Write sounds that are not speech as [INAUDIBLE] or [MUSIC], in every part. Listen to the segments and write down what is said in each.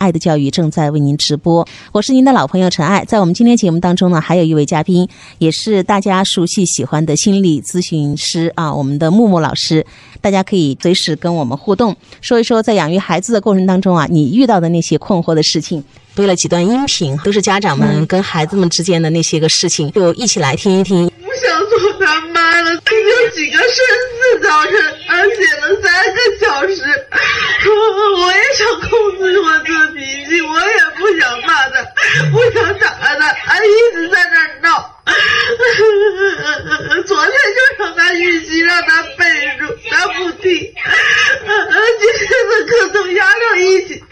爱的教育正在为您直播，我是您的老朋友陈爱。在我们今天节目当中呢，还有一位嘉宾，也是大家熟悉喜欢的心理咨询师啊，我们的木木老师。大家可以随时跟我们互动，说一说在养育孩子的过程当中啊，你遇到的那些困惑的事情。对了几段音频，都是家长们跟孩子们之间的那些个事情，就一起来听一听。我 [LAUGHS] 他妈的，就几个生字，早晨而写了三个小时。[LAUGHS] 我也想控制我的脾气，我也不想骂他，不想打他，他一直在那儿闹。昨天就让他预习，让他背住，他不听。今天的课都压到一起。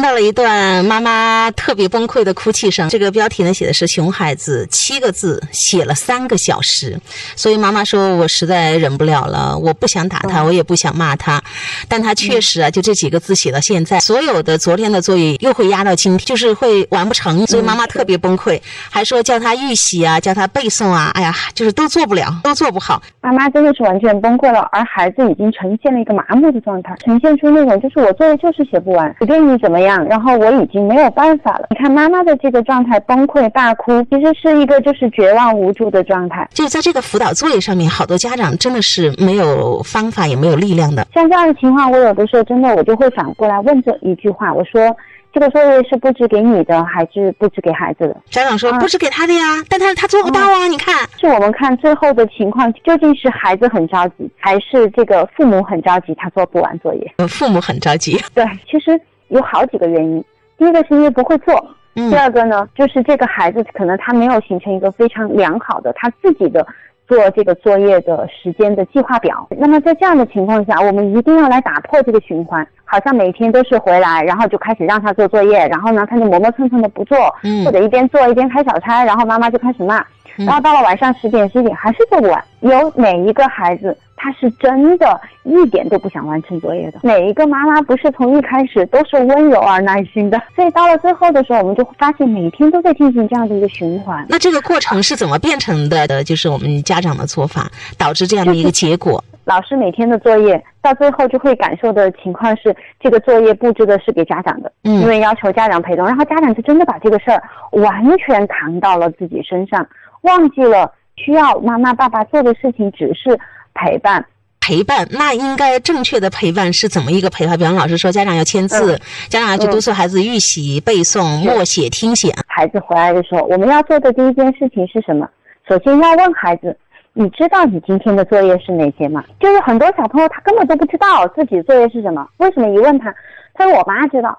听到了一段妈妈特别崩溃的哭泣声。这个标题呢写的是“熊孩子”，七个字写了三个小时。所以妈妈说：“我实在忍不了了，我不想打他，我也不想骂他。”但他确实啊，就这几个字写到现在，所有的昨天的作业又会压到今天，就是会完不成。所以妈妈特别崩溃，还说叫他预习啊，叫他背诵啊，哎呀，就是都做不了，都做不好。妈妈真的是完全崩溃了，而孩子已经呈现了一个麻木的状态，呈现出那种就是我作业就是写不完，随便你怎么样，然后我已经没有办法了。你看妈妈的这个状态，崩溃大哭，其实是一个就是绝望无助的状态。就在这个辅导作业上面，好多家长真的是没有方法也没有力量的。像这样的情况，我有的时候真的我就会反过来问这一句话，我说。这个作业是布置给你的，还是布置给孩子的？家长说布置给他的呀，但他他做不到啊！你看，是我们看最后的情况，究竟是孩子很着急，还是这个父母很着急，他做不完作业？父母很着急。对，其实有好几个原因。第一个是因为不会做，第二个呢，就是这个孩子可能他没有形成一个非常良好的他自己的。做这个作业的时间的计划表。那么在这样的情况下，我们一定要来打破这个循环。好像每天都是回来，然后就开始让他做作业，然后呢，他就磨磨蹭蹭的不做，或者一边做一边开小差，然后妈妈就开始骂。然后到了晚上十点十一点还是做不完。有哪一个孩子？他是真的一点都不想完成作业的。每一个妈妈不是从一开始都是温柔而耐心的？所以到了最后的时候，我们就发现每天都在进行这样的一个循环。那这个过程是怎么变成的？的就是我们家长的做法导致这样的一个结果。老师每天的作业到最后就会感受的情况是，这个作业布置的是给家长的，嗯，因为要求家长陪同，然后家长就真的把这个事儿完全扛到了自己身上，忘记了需要妈妈爸爸做的事情只是。陪伴，陪伴，那应该正确的陪伴是怎么一个陪伴？比方老师说，家长要签字，家长要去督促孩子预习、背诵、默写、听写。孩子回来的时候，我们要做的第一件事情是什么？首先要问孩子，你知道你今天的作业是哪些吗？就是很多小朋友他根本都不知道自己作业是什么。为什么一问他，他说我妈知道，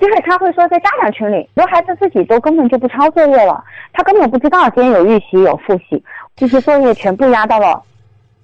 就是他会说在家长群里，很多孩子自己都根本就不抄作业了，他根本不知道今天有预习有复习，这些作业全部压到了。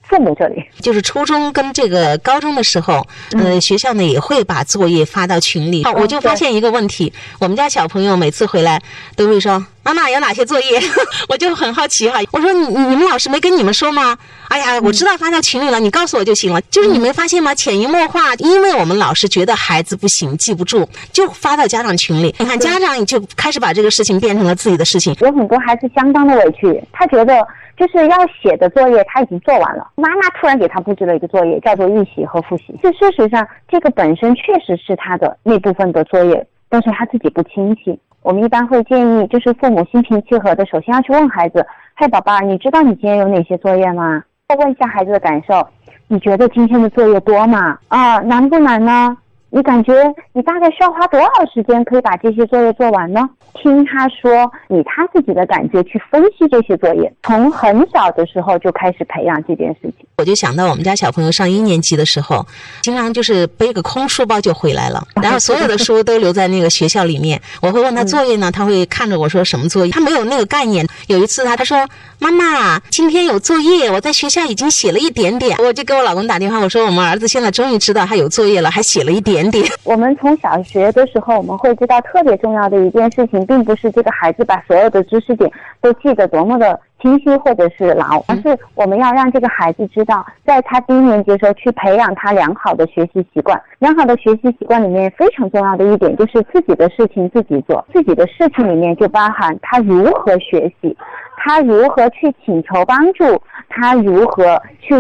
父母这里就是初中跟这个高中的时候，呃，学校呢也会把作业发到群里。我就发现一个问题，我们家小朋友每次回来都会说：“妈妈有哪些作业？” [LAUGHS] 我就很好奇哈。我说：“你你们老师没跟你们说吗？”哎呀，我知道发到群里了，你告诉我就行了。就是你没发现吗？潜移默化，因为我们老师觉得孩子不行，记不住，就发到家长群里。你看家长就开始把这个事情变成了自己的事情。有很多孩子相当的委屈，他觉得。就是要写的作业他已经做完了，妈妈突然给他布置了一个作业，叫做预习和复习。这事实上，这个本身确实是他的那部分的作业，但是他自己不清晰。我们一般会建议，就是父母心平气和的，首先要去问孩子：“嘿，宝宝，你知道你今天有哪些作业吗？”再问一下孩子的感受：“你觉得今天的作业多吗？啊，难不难呢？”你感觉你大概需要花多少时间可以把这些作业做完呢？听他说，以他自己的感觉去分析这些作业，从很小的时候就开始培养这件事情。我就想到我们家小朋友上一年级的时候，经常就是背个空书包就回来了，[LAUGHS] 然后所有的书都留在那个学校里面。我会问他作业呢，他会看着我说什么作业，他没有那个概念。有一次他他说妈妈今天有作业，我在学校已经写了一点点，我就给我老公打电话，我说我们儿子现在终于知道他有作业了，还写了一点。我们从小学的时候，我们会知道特别重要的一件事情，并不是这个孩子把所有的知识点都记得多么的清晰或者是牢，而是我们要让这个孩子知道，在他低年级的时候去培养他良好的学习习惯。良好的学习习惯里面非常重要的一点就是自己的事情自己做，自己的事情里面就包含他如何学习，他如何去请求帮助，他如何去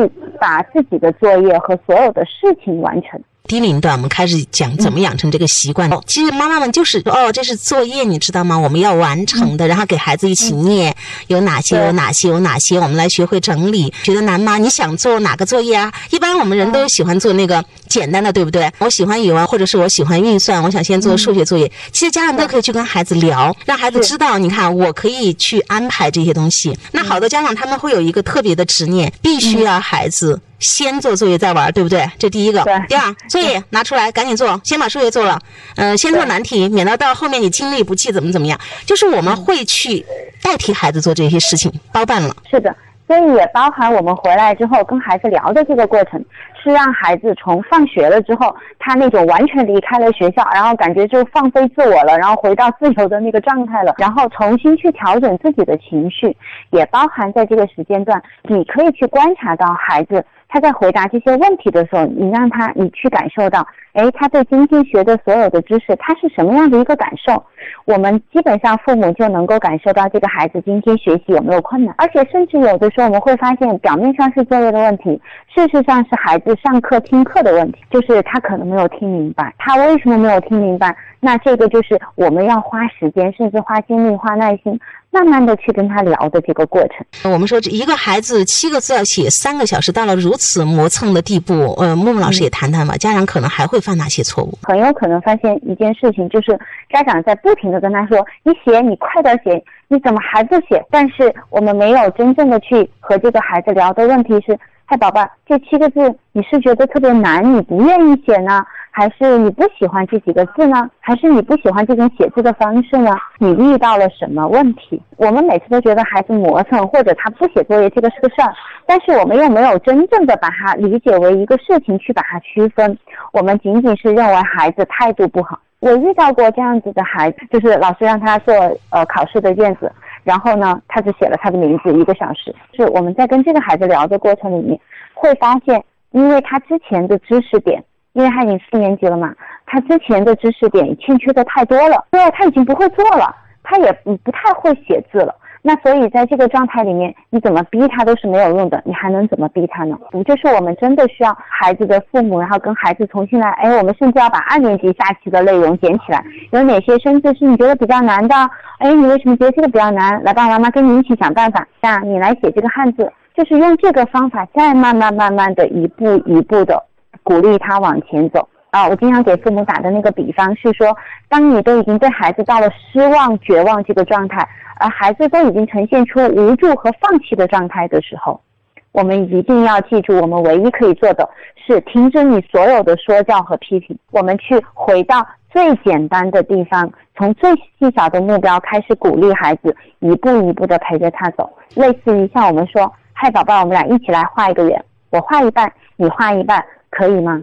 把自己的作业和所有的事情完成。低龄段，我们开始讲怎么养成这个习惯。其实妈妈们就是哦，这是作业，你知道吗？我们要完成的，然后给孩子一起念，有哪些有哪些有哪些，我们来学会整理。觉得难吗？你想做哪个作业啊？一般我们人都喜欢做那个简单的，对不对？我喜欢语文，或者是我喜欢运算，我想先做数学作业。其实家长都可以去跟孩子聊，让孩子知道，你看我可以去安排这些东西。那好多家长他们会有一个特别的执念，必须要孩子。先做作业再玩，对不对？这第一个。第二，作业拿出来赶紧做，先把数学做了。嗯，先做难题，免得到后面你精力不济怎么怎么样。就是我们会去代替孩子做这些事情，包办了。是的，所以也包含我们回来之后跟孩子聊的这个过程，是让孩子从放学了之后，他那种完全离开了学校，然后感觉就放飞自我了，然后回到自由的那个状态了，然后重新去调整自己的情绪，也包含在这个时间段，你可以去观察到孩子。他在回答这些问题的时候，你让他，你去感受到，哎，他对今天学的所有的知识，他是什么样的一个感受？我们基本上父母就能够感受到这个孩子今天学习有没有困难，而且甚至有的时候我们会发现，表面上是作业的问题，事实上是孩子上课听课的问题，就是他可能没有听明白。他为什么没有听明白？那这个就是我们要花时间，甚至花精力、花耐心。慢慢的去跟他聊的这个过程。我们说，一个孩子七个字要写三个小时，到了如此磨蹭的地步，呃，木木老师也谈谈吧，家长可能还会犯哪些错误？很有可能发现一件事情，就是家长在不停的跟他说：“你写，你快点写，你怎么还不写？”但是我们没有真正的去和这个孩子聊的问题是：“嗨，宝宝，这七个字你是觉得特别难，你不愿意写呢？”还是你不喜欢这几个字呢？还是你不喜欢这种写字的方式呢？你遇到了什么问题？我们每次都觉得孩子磨蹭或者他不写作业这个是个事儿，但是我们又没有真正的把它理解为一个事情去把它区分。我们仅仅是认为孩子态度不好。我遇到过这样子的孩子，就是老师让他做呃考试的卷子，然后呢，他只写了他的名字一个小时。是我们在跟这个孩子聊的过程里面，会发现，因为他之前的知识点。因为他已经四年级了嘛，他之前的知识点欠缺的太多了，对，他已经不会做了，他也不太会写字了。那所以在这个状态里面，你怎么逼他都是没有用的，你还能怎么逼他呢？不就是我们真的需要孩子的父母，然后跟孩子重新来，哎，我们甚至要把二年级下期的内容捡起来，有哪些生字是你觉得比较难的？哎，你为什么觉得这个比较难？来，爸爸妈妈跟你一起想办法，这样你来写这个汉字，就是用这个方法，再慢慢慢慢的一步一步的。鼓励他往前走啊！我经常给父母打的那个比方是说，当你都已经对孩子到了失望、绝望这个状态，而孩子都已经呈现出无助和放弃的状态的时候，我们一定要记住，我们唯一可以做的是停止你所有的说教和批评，我们去回到最简单的地方，从最细小的目标开始鼓励孩子，一步一步的陪着他走。类似于像我们说，嗨，宝宝，我们俩一起来画一个圆，我画一半，你画一半。可以吗？